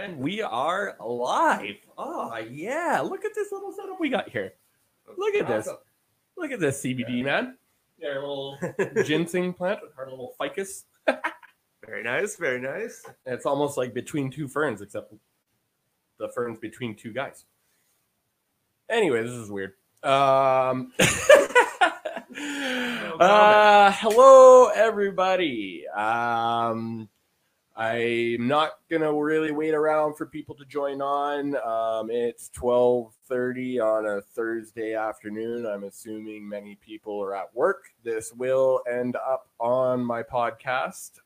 And we are live. Oh, yeah. Look at this little setup we got here. Look at this. Look at this CBD, man. Our little ginseng plant, our little ficus. Very nice, very nice. It's almost like between two ferns, except the ferns between two guys. Anyway, this is weird. Um, uh, hello, everybody. Um, I'm not gonna really wait around for people to join on. Um, it's 12:30 on a Thursday afternoon. I'm assuming many people are at work. This will end up on my podcast,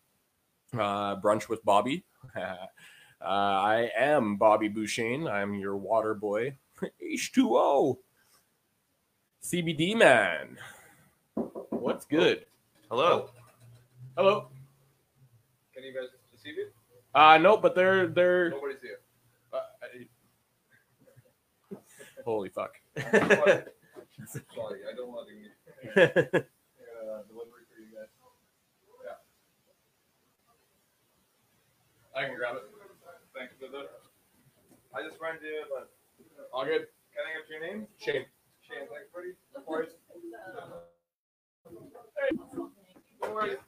uh, Brunch with Bobby. uh, I am Bobby Bouchane. I'm your water boy, H2O, CBD man. What's good? Hello. Hello. Can you guys see it? Uh no, but they're they're Nobody see it. uh, holy fuck. Sorry, I don't want to get uh, delivery for you guys. Yeah. I can grab it. Thank you for that. I just ran to you, but All good. can I get your name? Shane. Shane, thanks, buddy. No worries. No worries.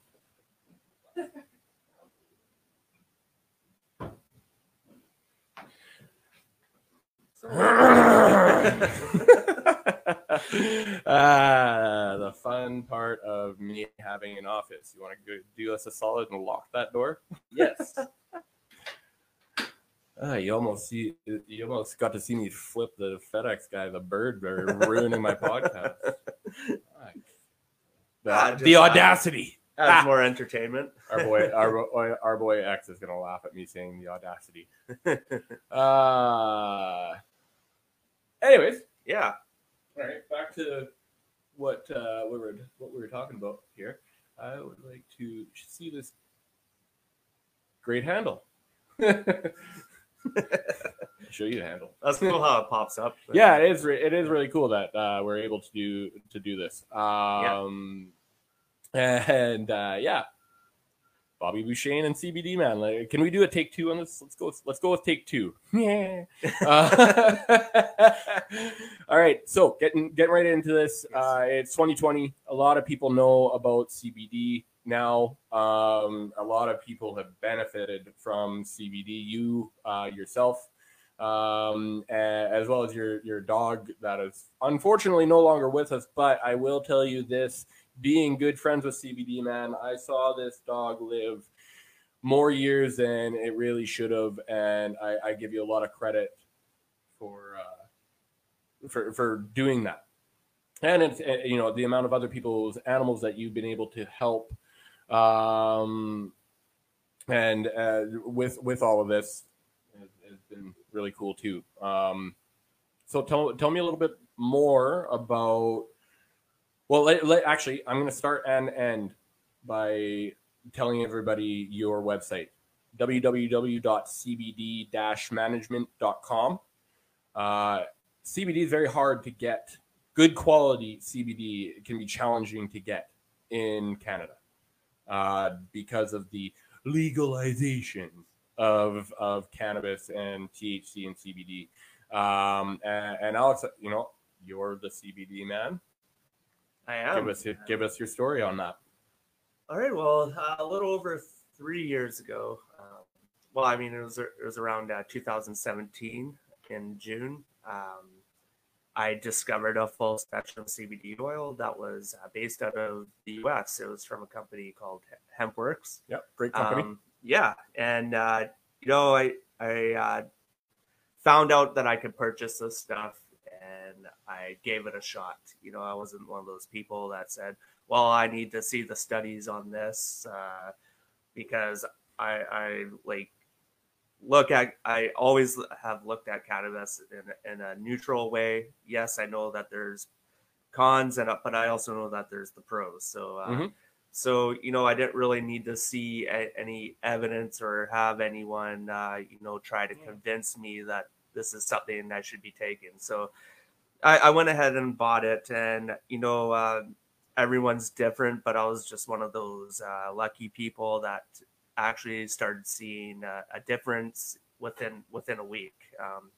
Ah, the fun part of me having an office. You want to do us a solid and lock that door? yes. Ah, you almost see you almost got to see me flip the FedEx guy the bird for ruining my podcast. The, Ah, just, the uh, audacity. Adds Ah. more entertainment. Our boy, our, boy- our boy X is gonna laugh at me saying the audacity. Uh, anyways, Yeah. all right, back to what uh, we're what we were talking about here. I would like to see this great handle. Show you the handle. That's cool how it pops up. Yeah, it is. Re- it is really cool that uh, we're able to do to do this. Um, and uh, yeah, Bobby Bouchane and CBD man. Like, can we do a take two on this? Let's go. Let's go with take two. Yeah. Uh, all right. So getting getting right into this. Uh, it's 2020. A lot of people know about CBD now. Um, a lot of people have benefited from CBD. You uh, yourself um, as well as your your dog that is unfortunately no longer with us. But I will tell you this: being good friends with CBD, man, I saw this dog live more years than it really should have, and I, I give you a lot of credit for uh, for for doing that. And it's uh, you know the amount of other people's animals that you've been able to help, um, and uh, with with all of this, has been really cool too. Um, so tell tell me a little bit more about. Well, let, let, actually, I'm going to start and end by telling everybody your website www.cbd-management.com. Uh, CBD is very hard to get. Good quality CBD can be challenging to get in Canada uh, because of the legalization of of cannabis and THC and CBD. Um, and, and Alex, you know, you're the CBD man. I am. Give us give us your story on that. All right. Well, uh, a little over three years ago. Um, well, I mean, it was it was around uh, 2017 in June. Um, I discovered a full spectrum CBD oil that was uh, based out of the U.S. It was from a company called HempWorx. Yep, great company. Um, yeah, and uh, you know, I I uh, found out that I could purchase this stuff, and I gave it a shot. You know, I wasn't one of those people that said, "Well, I need to see the studies on this," uh, because I I like look at I always have looked at cannabis in, in a neutral way. Yes, I know that there's cons and but I also know that there's the pros. So uh, Mhm. so you know I didn't really need to see a, any evidence or have anyone uh, you know try to convince me that this is something I should be taking. So I, I went ahead and bought it, and you know uh, everyone's different, but I was just one of those uh, lucky people that actually started seeing a, a difference within within a week. Um,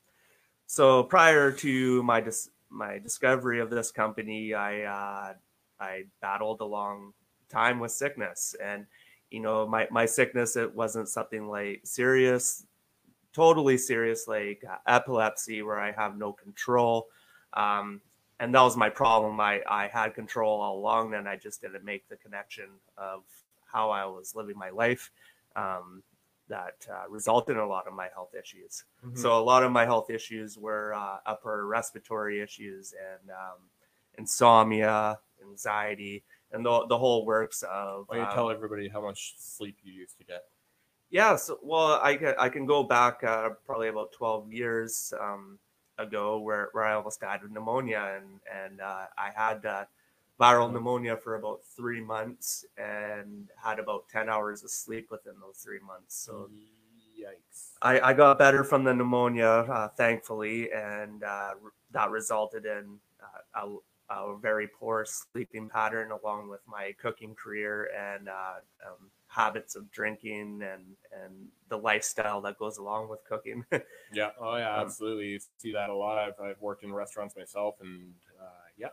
so prior to my dis- my discovery of this company, I uh, I battled a long time with sickness, and you know my my sickness it wasn't something like serious, totally serious like uh, epilepsy where I have no control. Um, and that was my problem. I, I had control all along, and I just didn't make the connection of how I was living my life. Um, that uh, resulted in a lot of my health issues. Mhm. So a lot of my health issues were uh, upper respiratory issues and um, insomnia, anxiety, and the, the whole works of. Why you um, tell everybody how much sleep you used to get? yeah, so well, I can I can go back uh, probably about twelve years um, ago, where, where I almost died of pneumonia, and and uh, I had uh, viral pneumonia for about three months, and had about ten hours of sleep within those three months. So Yikes. I, I got better from the pneumonia, uh, thankfully, and uh, that resulted in uh, a, a very poor sleeping pattern, along with my cooking career and uh, um, habits of drinking and and the lifestyle that goes along with cooking. Yeah. Oh, yeah. Um, Absolutely. You see that a lot. I've, I've worked in restaurants myself, and uh, yeah,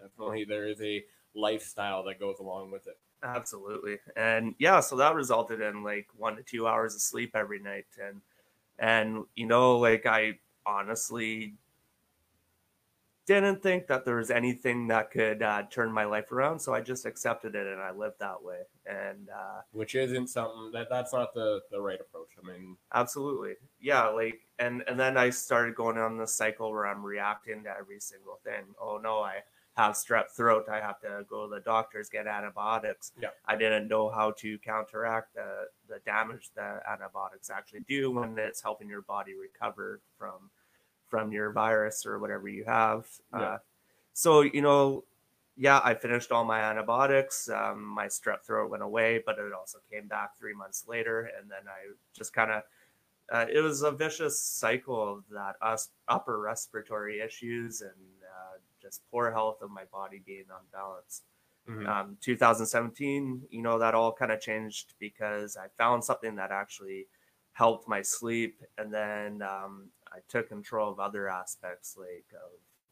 definitely there is a lifestyle that goes along with it. Absolutely. And yeah, so that resulted in like one to two hours of sleep every night. And, and, you know, like I honestly didn't think that there was anything that could uh, turn my life around. So I just accepted it and I lived that way. And, uh, Which isn't something that that's not the the right approach. I mean, absolutely. Yeah. Like, and, and then I started going on this cycle where I'm reacting to every single thing. Oh no, I have strep throat. I have to go to the doctors, get antibiotics. Yeah. I didn't know how to counteract the, the damage that antibiotics actually do when it's helping your body recover from from your virus or whatever you have. Yeah. Uh, so you know, yeah, I finished all my antibiotics. Um, my strep throat went away, but it also came back three months later, and then I just kind of. Uh, it was a vicious cycle of that us upper respiratory issues and uh, just poor health of my body being unbalanced mhm. um, 2017 you know that all kind of changed because i found something that actually helped my sleep and then um, i took control of other aspects like of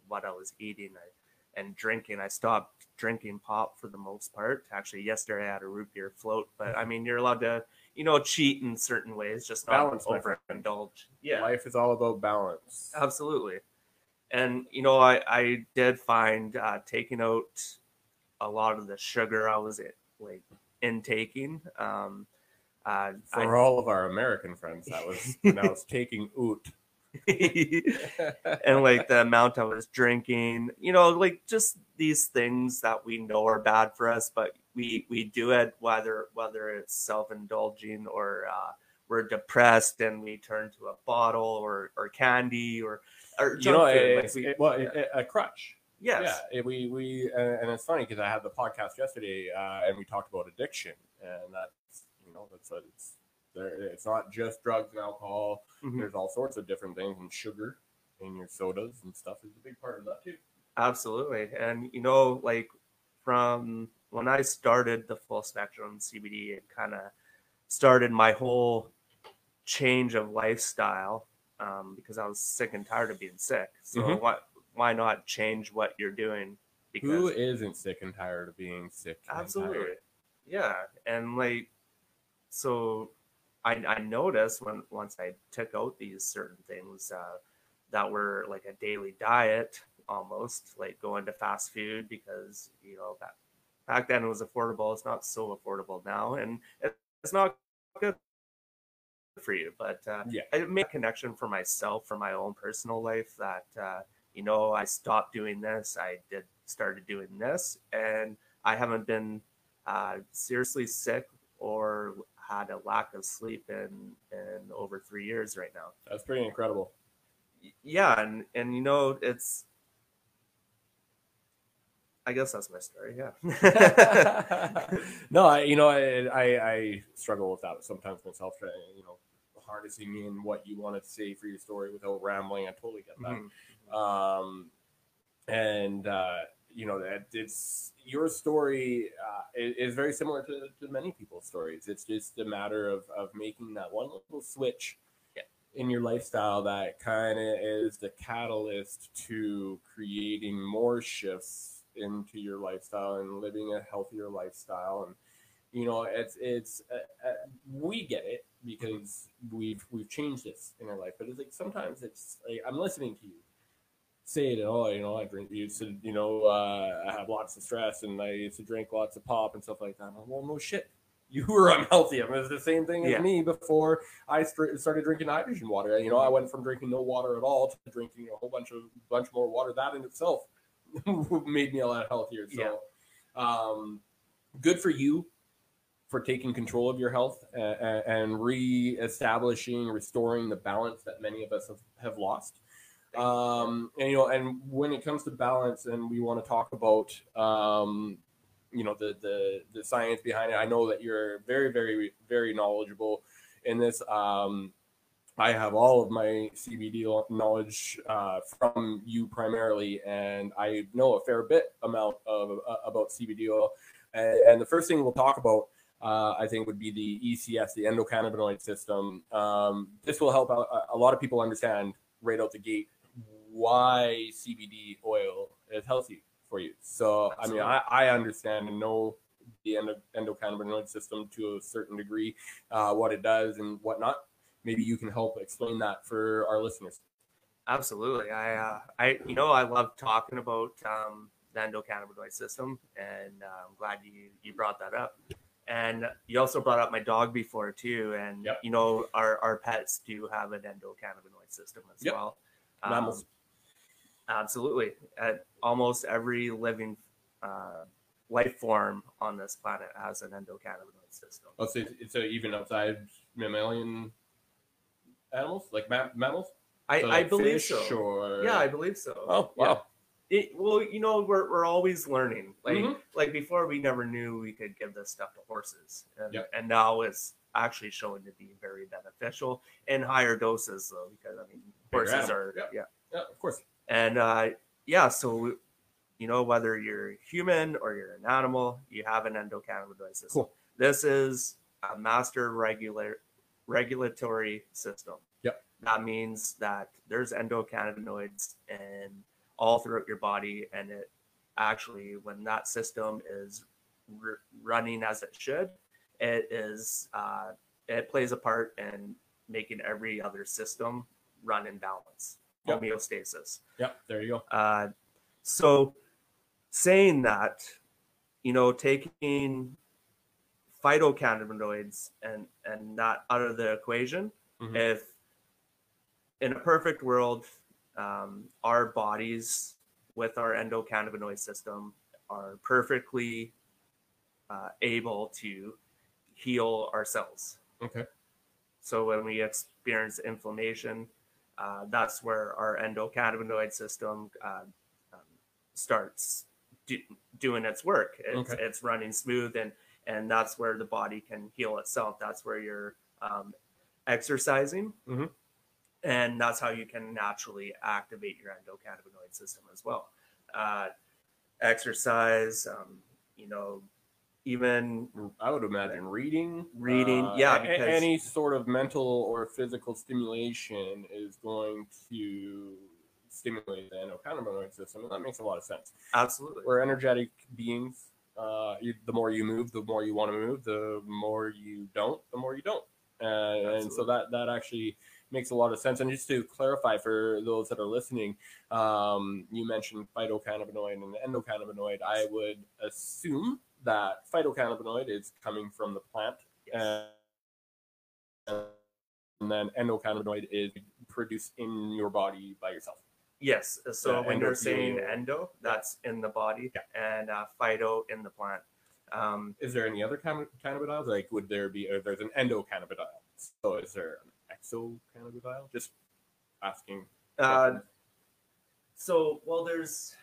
what i was eating I, and drinking i stopped drinking pop for the most part actually yesterday i had a root beer float but i mean you're allowed to you know cheat in certain ways just not Balance, friend. overindulge yeah life is all about balance. Absolutely. And you know, I I did find uh, taking out a lot of the sugar I was like intaking. Um, uh, For all of our American friends, that was pronounced taking oot. And like the amount I was drinking, you know, like just these things that we know are bad for us, but we we do it whether whether it's self indulging or uh, we're depressed and we turn to a bottle or or candy or or you know, food, like we- it- well, it- it- a crutch. yes. Yeah, it- we we uh, and it's funny because I had the podcast yesterday uh, and we talked about addiction, and that's you know that's a, it's there. It's not just drugs and alcohol. Mhm. There's all sorts of different things, and sugar in your sodas and stuff is a big part of that too. Absolutely. And you know, like from when I started the full spectrum CBD, it kind of started my whole change of lifestyle um, because I was sick and tired of being sick. So Mhm. why why not change what you're doing? Because Who isn't sick and tired of being sick? absolutely, yeah. And like, so I I noticed when once I took out these certain things uh, that were like a daily diet almost like going to fast food because you know back, back then it was affordable it's not so affordable now and it's not good for you but uh, Yeah. i made a connection for myself for my own personal life that uh, you know i stopped doing this i did started doing this and i haven't been uh, seriously sick or had a lack of sleep in in over three years right now That's pretty incredible. yeah and and you know it's i guess that's my story yeah no, I, you know, I, I I struggle with that sometimes myself. Trying, you know, harnessing in what you want to say for your story without rambling. I totally get that. Mhm. Um, and uh, you know that it's your story uh, is, very similar to, to many people's stories. It's just a matter of of making that one little switch Yeah. in your lifestyle that kind of is the catalyst to creating more shifts into your lifestyle and living a healthier lifestyle and you know it's it's uh, uh, we get it because we've we've changed this in our life but it's like sometimes it's like i'm listening to you say that oh you know i drink used to you know uh, i have lots of stress and i used to drink lots of pop and stuff like that. I'm like, well no shit. You were unhealthy. I mean, it's the same thing as me before i st- started drinking hydrogen water. You know i went from drinking no water at all to drinking a whole bunch of bunch more water. That in itself made me a lot healthier. So um, good for you for taking control of your health and, and re-establishing restoring the balance that many of us have, have lost um, and you know and when it comes to balance and we want to talk about um, you know the, the the science behind it i know that you're very very very knowledgeable in this um, I have all of my CBD knowledge uh, from you primarily, and I know a fair bit amount of uh, about CBD oil. And, and the first thing we'll talk about, uh, I think, would be the ECS, the endocannabinoid system. Um, this will help a- a lot of people understand right out the gate why CBD oil is healthy for you. So, I mean, I, I understand and know the endo, endocannabinoid system to a certain degree, uh, what it does and whatnot maybe you can help explain that for our listeners. Absolutely. I, uh, I, you know, I love talking about um, the endocannabinoid system, and uh, I'm glad you you brought that up. And you also brought up my dog before too, and Yep. you know, our our pets do have an endocannabinoid system as Yep. well. Mammals. Absolutely. At almost every living uh, life form on this planet has an endocannabinoid system. Oh, so so even outside mammalian animals, like ma- mammals. I, So I like believe so. Or... Yeah, I believe so. Oh Yeah. wow. it, well, you know, we're, we're always learning. Like Mhm. like before, we never knew we could give this stuff to horses, and, Yep. and now it's actually showing to be very beneficial in higher doses, though, because I mean, horses are Yep. yeah, Yeah, of course. And uh, yeah, so you know, whether you're human or you're an animal, you have an endocannabinoid system. Cool. This is a master regular regulatory system. Yep. That means that there's endocannabinoids in all throughout your body, and it actually, when that system is r- running as it should, it is uh, it plays a part in making every other system run in balance, Yep. homeostasis. Yep. There you go. Uh, so, saying that, you know, taking phytocannabinoids and and not out of the equation, Mhm. if in a perfect world, um, our bodies with our endocannabinoid system are perfectly uh, able to heal ourselves. Okay. So when we experience inflammation, uh, that's where our endocannabinoid system uh, um, starts do, doing its work. It's, Okay. it's running smooth, and and that's where the body can heal itself. That's where you're um, exercising, Mhm. and that's how you can naturally activate your endocannabinoid system as well. Uh, exercise, um, you know, even I would imagine reading. Reading, uh, yeah, because- any sort of mental or physical stimulation is going to stimulate the endocannabinoid system, and that makes a lot of sense. absolutely. we're energetic beings. Uh, you, the more you move, the more you want to move. The more you don't, the more you don't. Uh, and so that that actually makes a lot of sense. And just to clarify for those that are listening, um, you mentioned phytocannabinoid and endocannabinoid. I would assume that phytocannabinoid is coming from the plant, Yes. and, and then endocannabinoid is produced in your body by yourself. Yes. So Yeah, when you're saying endo, that's in the body, and uh, phyto in the plant. Um, Is there any other canna- cannabidiol? Like, would there be? Or there's an endocannabidiol. So, is there an exocannabidiol? Just asking. uh, so well, there's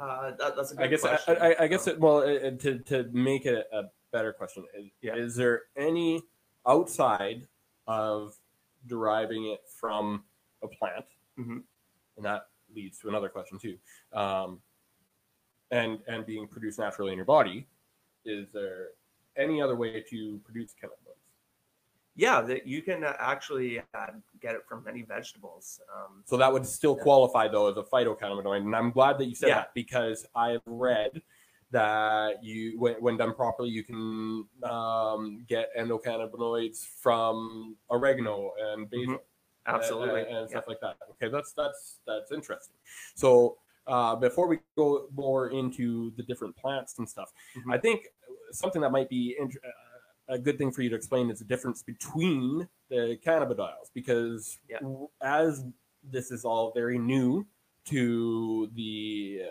uh, that, that's a good I guess. Question. I, I guess. Um, It, well, uh, to to make it a better question, is, Yeah. is there any outside of deriving it from a plant? Mhm. And that leads to another question too. Um, and and being produced naturally in your body, is there any other way to produce cannabinoids? Yeah, that you can uh, actually uh, get it from many vegetables. Um, So that would still Yeah. qualify though as a phytocannabinoid, and I'm glad that you said Yeah. that because I've read that you, when, when done properly, you can um, get endocannabinoids from oregano and basil, absolutely. and, and yeah. stuff like that. Okay, that's that's that's interesting. So uh, before we go more into the different plants and stuff, Mhm. I think something that might be int- uh, a good thing for you to explain is the difference between the cannabidiols because Yeah. as this is all very new to the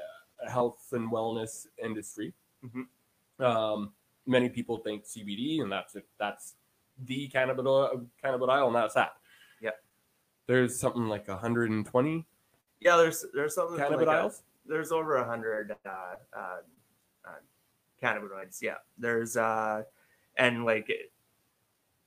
uh, health and wellness industry, Mhm. um, many people think CBD and that's it. That's the cannabidiol, cannabidiol, and that's that. Yeah. There's something like 120 Yeah, there's there's something like a- there's over a hundred uh, uh, uh, cannabinoids. Yeah, there's uh, and like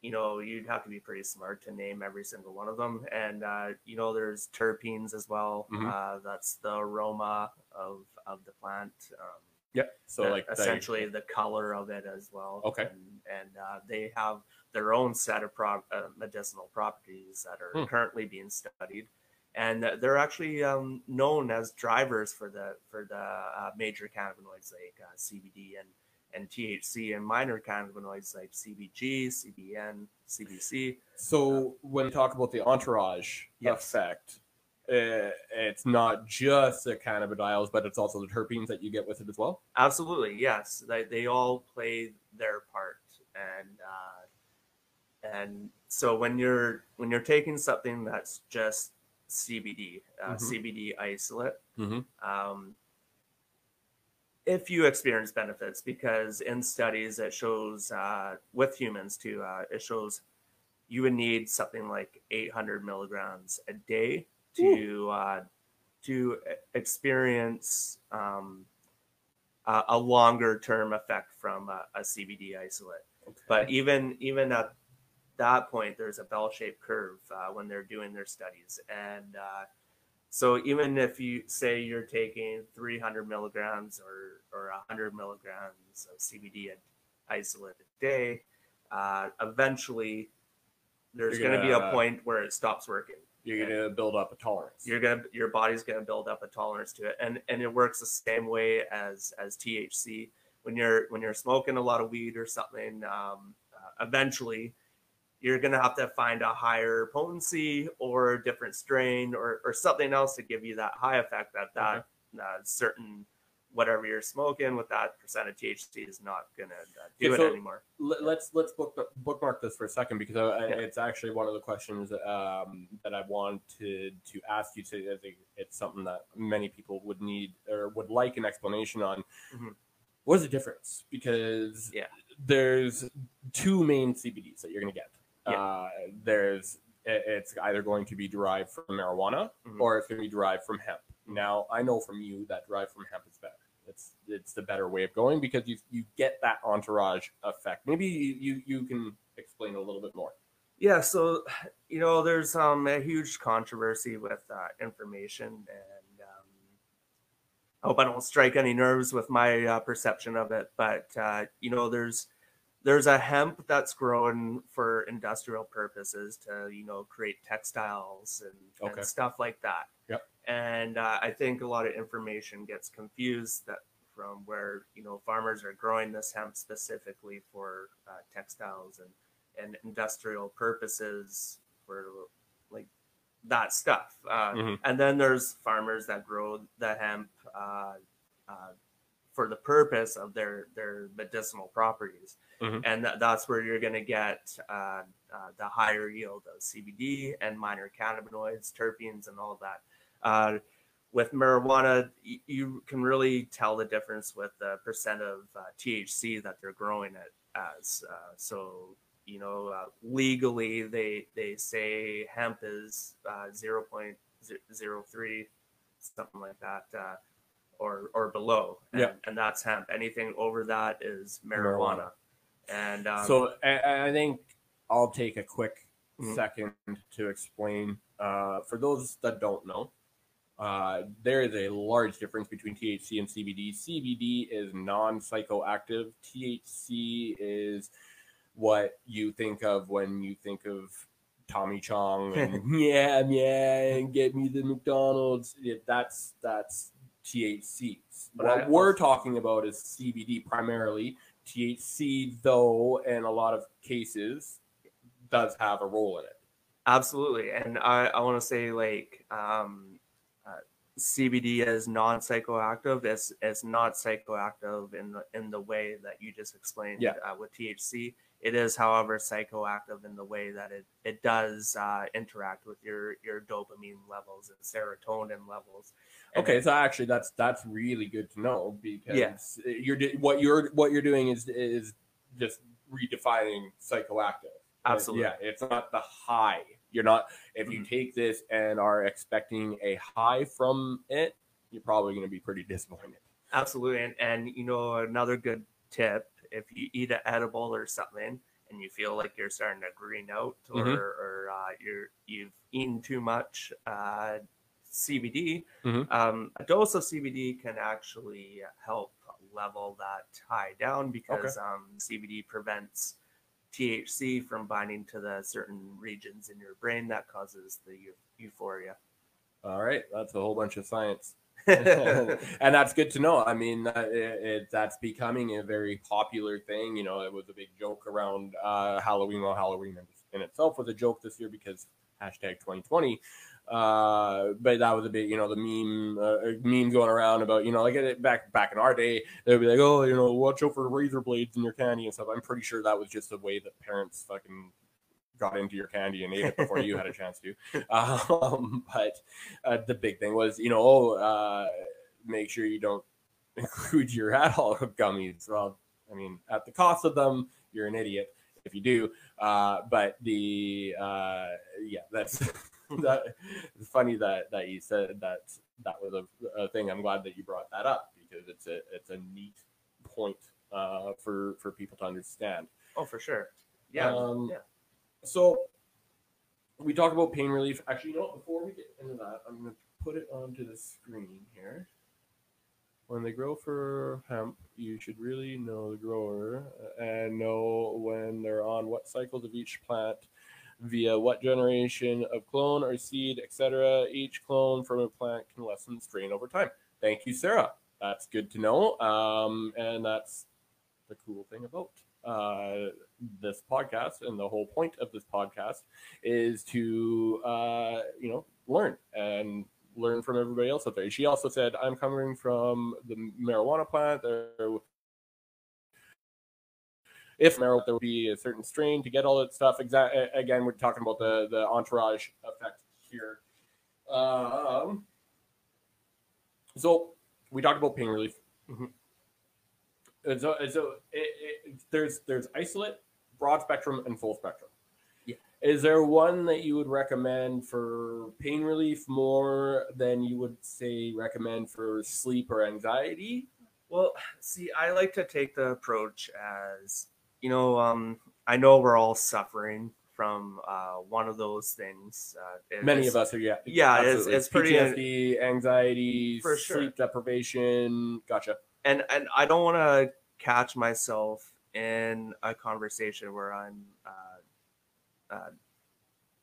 you know you'd have to be pretty smart to name every single one of them. And uh, you know there's terpenes as well. Mhm. Uh, that's the aroma of of the plant. Um, yeah. So the- like the- essentially the color of it as well. Okay. and, and uh, they have their own set of pro- uh, medicinal properties that are Hmm. currently being studied, and they're actually um, known as drivers for the for the uh, major cannabinoids like uh, CBD and and THC, and minor cannabinoids like CBG, CBN, CBC. So when you talk about the entourage Yes. effect, uh, it's not just the cannabidiols, but it's also the terpenes that you get with it as well. Absolutely, yes. They, they all play their part, and uh, and so when you're when you're taking something that's just CBD, uh, Mhm. CBD isolate, Mhm. um, if you experience benefits, because in studies it shows uh, with humans too, uh, it shows you would need something like 800 milligrams a day to uh, to experience um, a, a longer term effect from a, a CBD isolate. But even even at that point, there's a bell-shaped curve uh, when they're doing their studies, and uh, so even if you say you're taking 300 milligrams or or 100 milligrams of CBD isolate a day, uh, eventually there's going to be a point where it stops working. You're going to build up a tolerance. you're gonna your body's gonna build up a tolerance to it. And and it works the same way as as thc when you're when you're smoking a lot of weed or something um, uh, eventually you're gonna have to find a higher potency or a different strain or, or something else to give you that high effect that that uh, certain whatever you're smoking with that percent of THC is not gonna uh, do Okay, it so- anymore. Let- let's let's book, bookmark this for a second because I, Yeah. it's actually one of the questions um, that I wanted to ask you. today. I think it's something that many people would need or would like an explanation on. Mhm. What is the difference? Because Yeah. there's two main CBDs that you're going to get. Yeah. Uh, there's it- it's either going to be derived from marijuana Mhm. or it's going to be derived from hemp. Now I know from you that derived from hemp is better. It's it's the better way of going because you you get that entourage effect. Maybe you you, you can explain a little bit more. Yeah, so you know, there's um, a huge controversy with uh, information, and um, I hope I don't strike any nerves with my uh, perception of it. But uh, you know, there's there's a hemp that's grown for industrial purposes to you know create textiles and, Okay. and stuff like that. Yep. And uh, I think a lot of information gets confused that from where you know farmers are growing this hemp specifically for uh, textiles and and industrial purposes for like that stuff. Uh, Mhm. And then there's farmers that grow the hemp uh, uh, for the purpose of their their medicinal properties, Mhm. and that, that's where you're going to get uh, uh, the higher yield of CBD and minor cannabinoids, terpenes, and all that. Uh, with marijuana, y- you can really tell the difference with the percent of uh, THC that they're growing it as. Uh, so, you know, uh, legally they they say hemp is uh, 0.03, something like that, uh, or or below. And, Yeah. and that's hemp. Anything over that is Marijuana. marijuana. And um, so I, I think I'll take a quick Mhm. second to explain uh, for those that don't know. Uh, there is a large difference between THC and CBD. CBD is non psychoactive, THC is what you think of when you think of Tommy Chong and yeah, yeah, and get me the McDonald's. Yeah, that's that's THC. But what I we're talking about is CBD primarily. THC, though, in a lot of cases, does have a role in it. Absolutely, and I, I want to say like um, uh, CBD is non psychoactive. It's it's not psychoactive in the in the way that you just explained Yeah. uh, with THC. It is, however, psychoactive in the way that it it does uh, interact with your your dopamine levels and serotonin levels. Okay, so actually, that's that's really good to know because Yeah. you're what you're what you're doing is is just redefining psychoactive. Absolutely. yeah. It's not the high. You're not if you Mhm. take this and are expecting a high from it, you're probably going to be pretty disappointed. Absolutely, and, and you know another good tip: if you eat an edible or something, and you feel like you're starting to green out, or, Mhm. or uh, you're you've eaten too much uh, CBD, Mhm. um, a dose of CBD can actually help level that high down because um, CBD prevents THC from binding to the certain regions in your brain that causes the eu- euphoria. All right, that's a whole bunch of science. and that's good to know. I mean, uh, it, it, that's becoming a very popular thing. You know, it was a big joke around uh, Halloween. Well, Halloween in, in itself was a joke this year because hashtag 2020. Uh, but that was a bit, you know, the meme uh, meme going around about, you know, like it, back back in our day, they'd be like, oh, you know, watch out for razor blades in your candy and stuff. I'm pretty sure that was just the way that parents fucking got into your candy and ate it before you had a chance to. Um, but uh, the big thing was, you know, oh, uh, make sure you don't include your adult gummies. Well, I mean, at the cost of them, you're an idiot if you do. Uh, but the uh, yeah, that's that. It's funny that that you said that that was a, a thing. I'm glad that you brought that up because it's a it's a neat point uh, for for people to understand. oh, for sure. Yeah. Um, yeah. So we talked about pain relief. Actually, you know? Before we get into that, I'm going to put it onto the screen here. When they grow for hemp, you should really know the grower and know when they're on what cycles of each plant via what generation of clone or seed, etc. Each clone from a plant can lessen strain over time. Thank you, Sarah. That's good to know. Um, and that's the cool thing about uh, this podcast and the whole point of this podcast is to uh, you know learn and learn from everybody else out there. She also said, "I'm coming from the marijuana plant. There, if marijuana, there would be a certain strain to get all that stuff. Exa- again, we're talking about the the entourage effect here. Um, so we talked about pain relief. Mhm. And so, and so it, it, there's there's isolate, broad spectrum, and full spectrum. Yeah. Is there one that you would recommend for pain relief more than you would say recommend for sleep or anxiety? Well, see, I like to take the approach as you know, um, I know we're all suffering from uh, one of those things. Uh, Many of us are, yeah. Yeah, it's- it's pretty- PTSD, anxiety, For sure. sleep deprivation. Gotcha. and and I don't want to catch myself in a conversation where I'm uh, uh,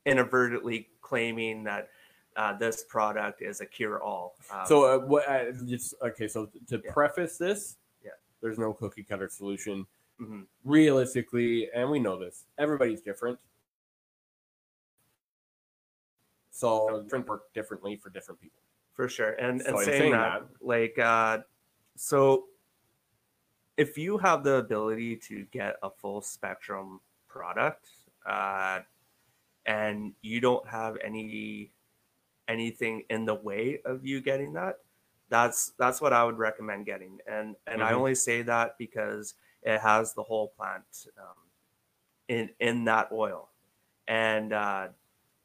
inadvertently claiming that uh, this product is a cure all. Um, So, uh, what? Just okay. So, to Yeah. preface this, Yeah. there's no cookie cutter solution. Mhm. Realistically, and we know this, everybody's different. So, different work differently for different people. for sure and So and saying, saying that, like uh so if you have the ability to get a full spectrum product uh and you don't have any anything in the way of you getting that that's that's what i would recommend getting and and i Mhm. only say that because it has the whole plant um, in in that oil and uh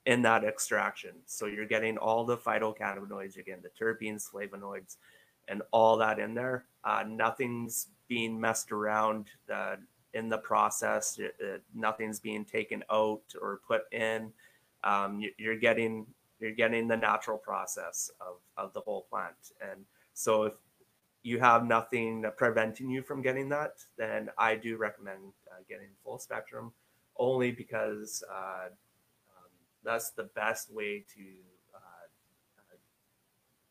in that extraction. So you're getting all the phytocannabinoids, you're getting the terpenes, flavonoids, and all that in there. Uh, nothing's being messed around uh, in the process. Uh, uh, nothing's being taken out or put in. Um, you, you're getting you're getting the natural process of, of the whole plant. And so if you have nothing preventing you from getting that, then I do recommend uh, getting full spectrum only because uh, um, that's the best way to uh, uh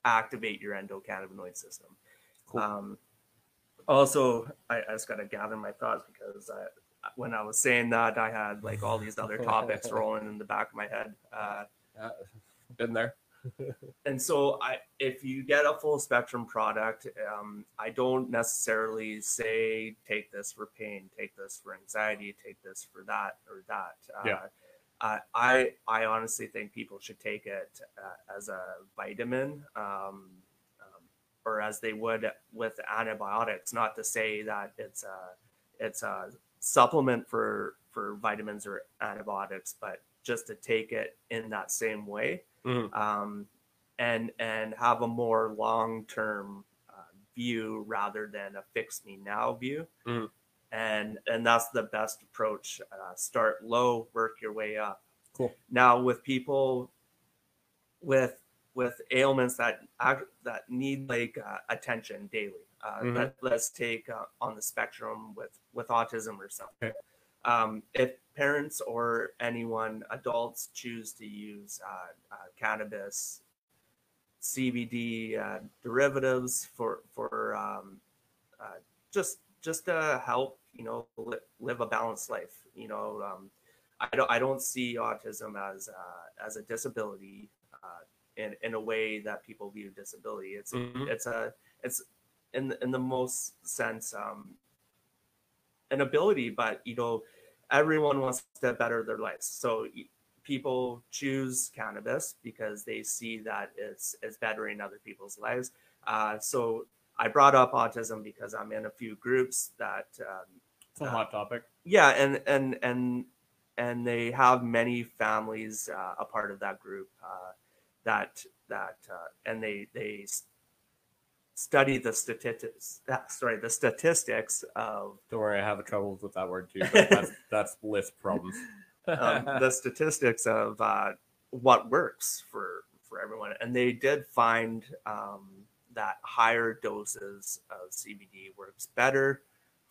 activate your endocannabinoid system. Cool. Um, also, I, I just got to gather my thoughts because I, when I was saying that, I had like all these other topics rolling in the back of my head. Uh, been there. and so, I if you get a full spectrum product, um, I don't necessarily say take this for pain, take this for anxiety, take this for that or that. Uh, yeah. Uh, I I honestly think people should take it uh, as a vitamin. Um, um, or as they would with antibiotics, not to say that it's a it's a supplement for for vitamins or antibiotics, but just to take it in that same way mm-hmm. um, and and have a more long term uh, view rather than a fix me now view. Mm-hmm. And and that's the best approach. Uh, start low, work your way up. Cool. Now with people with with ailments that that need like uh, attention daily. Uh, mm-hmm. let, us take uh, on the spectrum with with autism or something. Okay. Um, if parents or anyone, adults, choose to use uh, uh, cannabis, CBD uh, derivatives for for um, uh, just just to help you know li- live a balanced life. You know, um, I don't I don't see autism as uh, as a disability uh, in in a way that people view disability. It's mm-hmm. it's a it's in in the most sense um, an ability, but you know, everyone wants to better their lives. So people choose cannabis because they see that it's it's bettering other people's lives. Uh, so I brought up autism because I'm in a few groups that um, it's a uh, hot topic. Yeah, and and and and they have many families uh, a part of that group uh, that that uh, and they they study the statistics. Sorry, the statistics of. Don't worry, I have troubles with that word too. that's that's list problems. um, the statistics of uh, what works for for everyone, and they did find um, that higher doses of CBD works better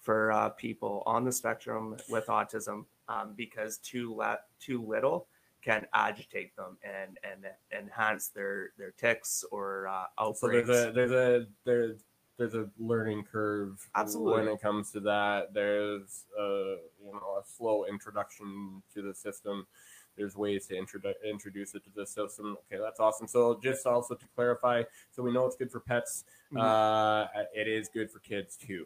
for uh, people on the spectrum with autism um, because too la- too little can agitate them and and enhance their their ticks or uh, outbreaks. So there's a there's a there's there's a learning curve absolutely when it comes to that. There's a you know a slow introduction to the system. There's ways to introdu- introduce it to the system. Okay, that's awesome. So just also to clarify, so we know it's good for pets. Mm-hmm. Uh, it is good for kids too.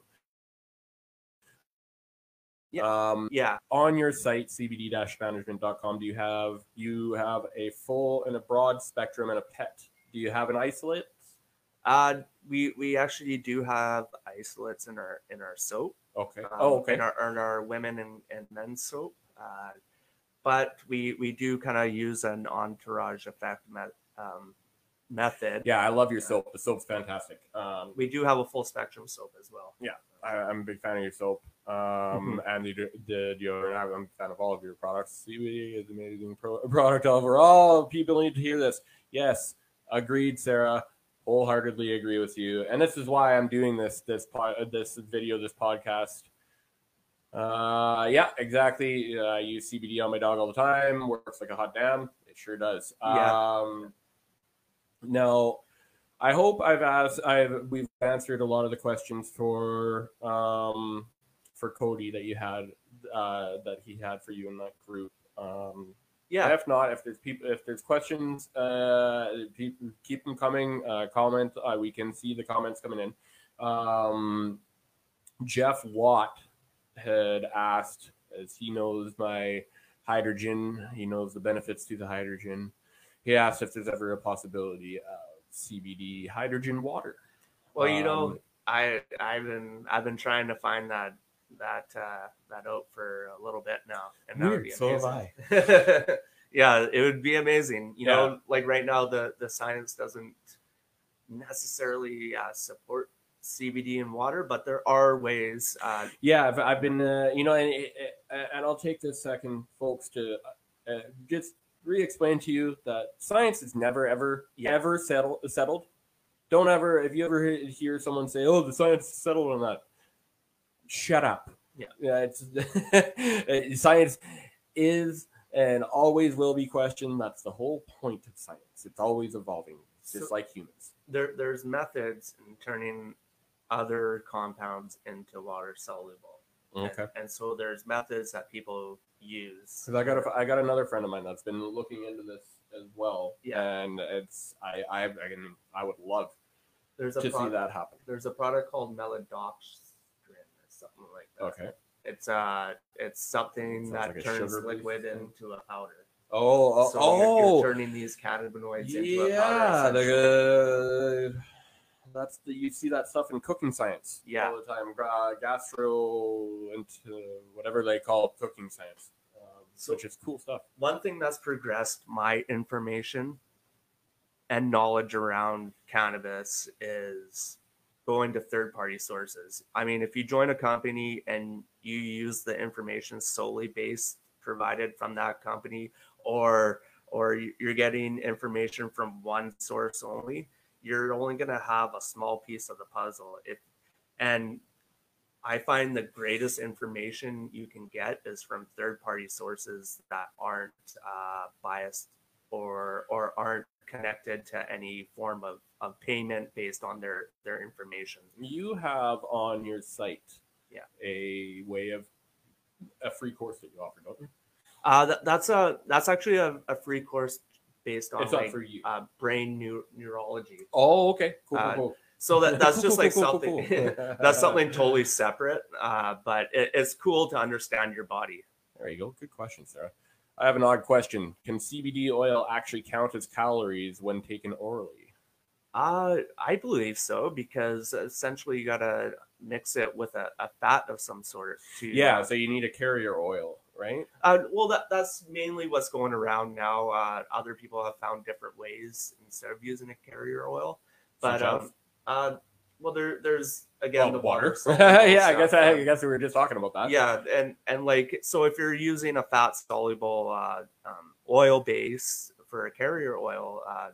Yeah. Um, yeah. On your site, cbd-management.com, do you have you have a full and a broad spectrum and a pet? Do you have an isolate? Uh, we we actually do have isolates in our in our soap. Okay. Um, oh, okay. In our, in our women and, and men's soap. Uh, but we we do kind of use an entourage effect met, um, method. Yeah, I love your soap. The soap's fantastic. Um, we do have a full spectrum soap as well. Yeah, I, am a big fan of your soap um, mm-hmm. and the, the deodorant. I'm a fan of all of your products. CBD is an amazing pro- product overall. People need to hear this. Yes, agreed, Sarah. Wholeheartedly agree with you. And this is why I'm doing this this po- this video, this podcast. Uh, yeah, exactly. I use CBD on my dog all the time. Works like a hot damn. It sure does. Yeah. Um, now, I hope I've asked, I've we've answered a lot of the questions for um, for Cody that you had uh, that he had for you in that group. Um, yeah. If not, if there's people, if there's questions, uh, people keep them coming. Uh, comment. Uh, we can see the comments coming in. Um, Jeff Watt had asked, as he knows my hydrogen, he knows the benefits to the hydrogen. He asked if there's ever a possibility of CBD hydrogen water. Well, you know, um, I I've been I've been trying to find that that uh, that out for a little bit now, and that would be so have I. yeah, it would be amazing. You yeah. know, like right now, the the science doesn't necessarily uh, support CBD in water, but there are ways. Uh, yeah, I've, I've been, uh, you know, and, and I'll take this second, folks, to uh, just re-explain to you that science is never ever Yeah. ever settled settled. Don't ever if you ever hear someone say, "Oh, the science is settled on that," shut up. Yeah. yeah. It's science is and always will be questioned. That's the whole point of science. It's always evolving, just So- like humans. there there's methods in turning other compounds into water soluble. And- Okay. And, so there's methods that people use. Because I got a, I got another friend of mine that's been looking into this as well. Yeah. And it's I I I, can, I would love there's a to see that happen. there's a product called maltodextrin or something like that. Okay. It's uh it's something Sounds that like turns liquid thing. into a powder. Oh, oh, So you're, you're oh, turning these cannabinoids into a yeah. powder. The, that's the you see that stuff in cooking science Yeah. all the time. Gra- Gastronomy whatever they call cooking science, um, So- which is cool stuff. one thing that's progressed my information and knowledge around cannabis is going to third party sources. I mean, if you join a company and you use the information solely based provided from that company or or you- you're getting information from one source only, you're only going to have a small piece of the puzzle. If and I find the greatest information you can get is from third party sources that aren't uh, biased or or aren't connected to any form of, of payment based on their their information. You have on your site, Yeah. a way of a free course that you offer, don't you? Uh, that, that's a that's actually a, a free course based on like for you. uh, brain neu- neurology. Oh, okay, cool, uh, cool, cool. So that that's just like Cool, cool, something cool, cool. that's something totally separate. Uh, but it, it's cool to understand your body. There you go. Good question, Sarah. I have an odd question. Can CBD oil actually count as calories when taken orally? Uh, I believe so because essentially you gotta mix it with a, a fat of some sort to Yeah, uh, so you need a carrier oil, right? Uh, well, that that's mainly what's going around now. Uh, other people have found different ways instead of using a carrier oil, but um, uh, well, there there's again Oh, the water. yeah, I guess I, uh, I guess we were just talking about that. yeah, and and like so, if you're using a fat soluble uh, um, oil base for a carrier oil, uh,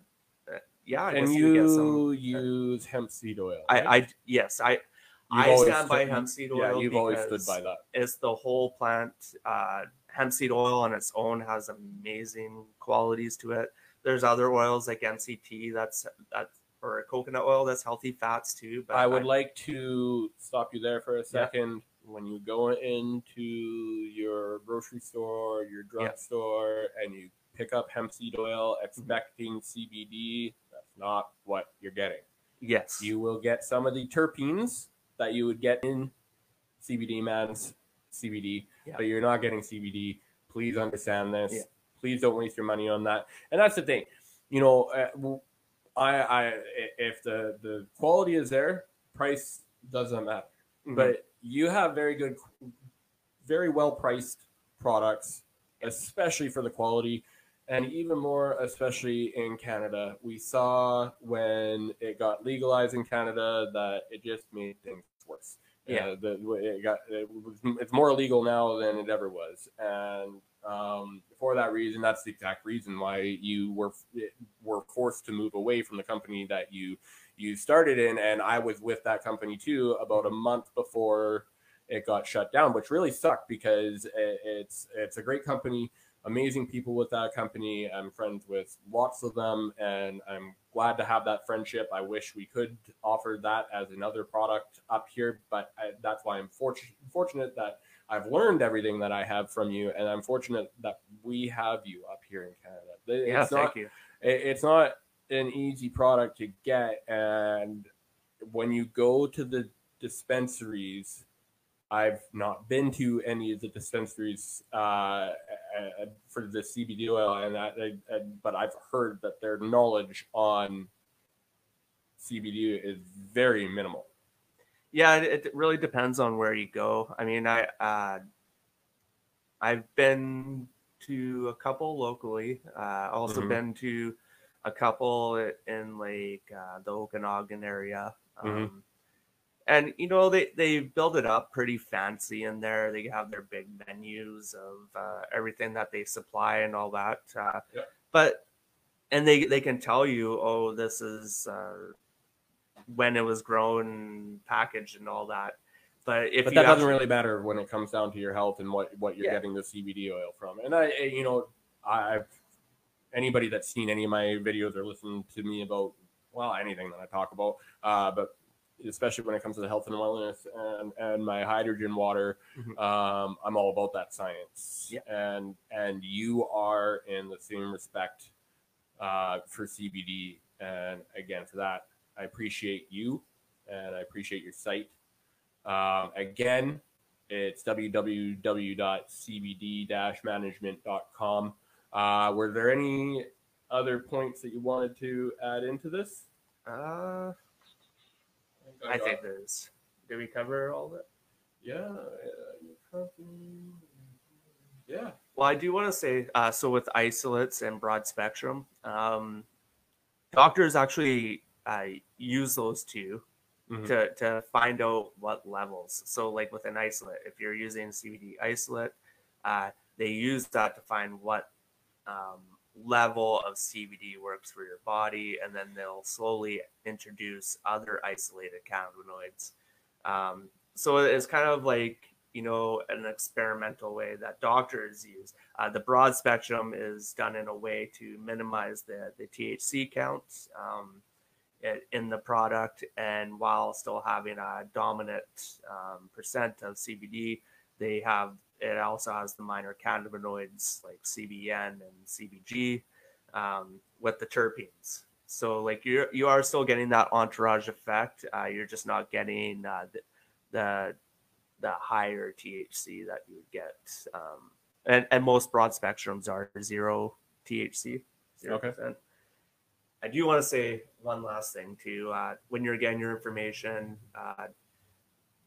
uh, yeah, I and you, some. use hemp seed oil. right? I, I yes, I You've I stand by hemp seed oil. Yeah, you've always stood by that. It's the whole plant. Uh, hemp seed oil on its own has amazing qualities to it. There's other oils like MCT that's that or coconut oil that's healthy fats too. But I would like to stop you there for a Yeah. second. When you go into your grocery store, your Yeah. drugstore, and you pick up hemp seed oil expecting CBD, that's not what you're getting. yes, You will get some of the terpenes that you would get in CBD man's CBD, Yeah. but you're not getting CBD. Please understand this. Yeah. Please don't waste your money on that. And that's the thing, you know. Uh, I, I, if the the quality is there, price doesn't matter. Mhm. But you have very good, very well priced products, especially for the quality, and even more, especially in Canada. We saw when it got legalized in Canada that it just made things worse. Yeah. Uh, the, it got it was, it's more illegal now than it ever was, and um, for that reason, that's the exact reason why you were were forced to move away from the company that you you started in, and I was with that company too about a month before it got shut down, which really sucked because it, it's it's a great company, amazing people with that company. I'm friends with lots of them, and I'm glad to have that friendship. I wish we could offer that as another product up here, but I, that's why I'm fortunate fortunate that I've learned everything that I have from you, and I'm fortunate that we have you up here in Canada. It's yeah, not thank you. it- it's not an easy product to get and when you go to the dispensaries i've not been to any of the dispensaries uh, uh, for the cbd oil and that but i've heard that their knowledge on cbd is very minimal Yeah, it, it really depends on where you go. I mean, I uh, I've been to a couple locally. Uh, also Mhm. been to a couple in like uh, the Okanagan area. Um, and you know they they build it up pretty fancy in there. They have their big menus of uh, everything that they supply and all that. Uh, Yep. But and they they can tell you, oh, this is uh, when it was grown, packaged, and all that. But if but that doesn't actually- really matter when it comes down to your health and what what you're Yeah. getting the CBD oil from. And I, I- you know, I've anybody that's seen any of my videos or listened to me about well anything that I talk about, uh, but especially when it comes to the health and wellness and and my hydrogen water, Mhm. um, I'm all about that science. Yeah. And and you are in the same respect uh, for CBD. And again, for that, I appreciate you and I appreciate your site. Um, again, it's www.cbd-management.com. Uh, were there any other points that you wanted to add into this? Uh, I think there's. Did we cover all that? Yeah. uh, Yeah. Well, I do want to say uh, so with isolates and broad spectrum, um, doctors actually uh, use those two Mhm. to, to find out what levels. So, like with an isolate, if you're using CBD isolate, uh, they use that to find what um, level of CBD works for your body, and then they'll slowly introduce other isolated cannabinoids. Um, so it's kind of like you know an experimental way that doctors use. Uh, the broad spectrum is done in a way to minimize the the THC counts. um, in the product, and while still having a dominant um, percent of CBD, they have it also has the minor cannabinoids like CBN and CBG um, with the terpenes. So like you you are still getting that entourage effect. Uh, you're just not getting uh, the, the the higher THC that you would get. Um, and and most broad spectrums are zero THC. Zero Okay. I do want to say one last thing too. Uh, when you're getting your information, uh,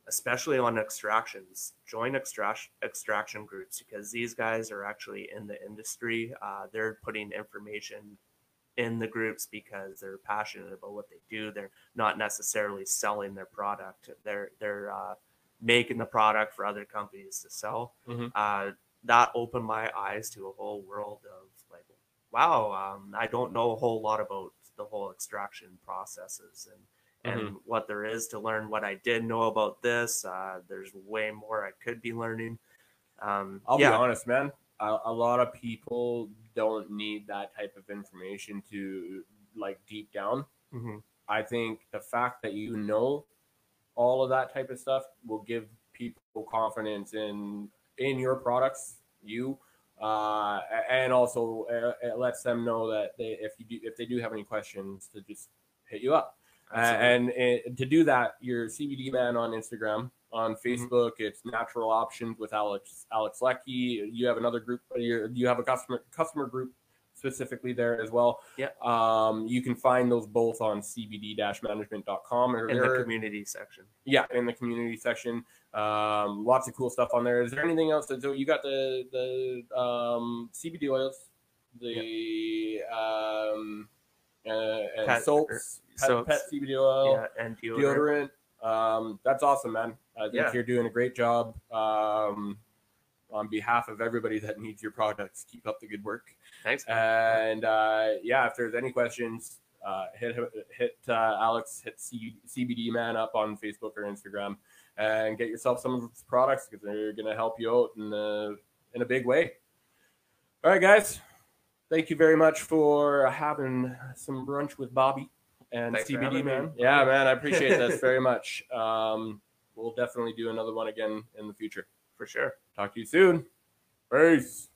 especially on extractions, join extraction extraction groups because these guys are actually in the industry. Uh, they're putting information in the groups because they're passionate about what they do. They're not necessarily selling their product. They're they're uh, making the product for other companies to sell. Mhm. Uh, that opened my eyes to a whole world of wow, um, I don't know a whole lot about the whole extraction processes and and what there is to learn. What I did know about this, uh, there's way more I could be learning. Um, I'll yeah, be honest, man. A, a lot of people don't need that type of information to like deep down. Mhm. I think the fact that you know all of that type of stuff will give people confidence in in your products, you, uh, and also uh, it lets them know that they, if you do, if they do have any questions, to just hit you up. Uh, and uh, to do that, your CBD man on Instagram, on Mm-hmm. Facebook, it's Natural Options with Alex Alex Lecky. You have another group. You you have a customer customer group specifically there as well. Yeah. Um, you can find those both on cbd-management.com or in the community section. yeah, in the community section. Um, lots of cool stuff on there. Is there anything else? That, so you got the the um, CBD oils, the um, uh, and Pet- soaps, pet, soaps. pet CBD oil, yeah, and deodorant. deodorant. Um, that's awesome, man. I think Yeah. you're doing a great job. Um, on behalf of everybody that needs your products, keep up the good work. Thanks. And uh, yeah, if there's any questions, uh, hit hit uh, Alex, hit C- CBD Man up on Facebook or Instagram, and get yourself some of his products because they're gonna help you out in a, in a big way. All right, guys, thank you very much for having some brunch with Bobby and Thanks CBD having me. Man. Yeah, man, I appreciate this very much. Um, we'll definitely do another one again in the future. for sure. Talk to you soon. Peace.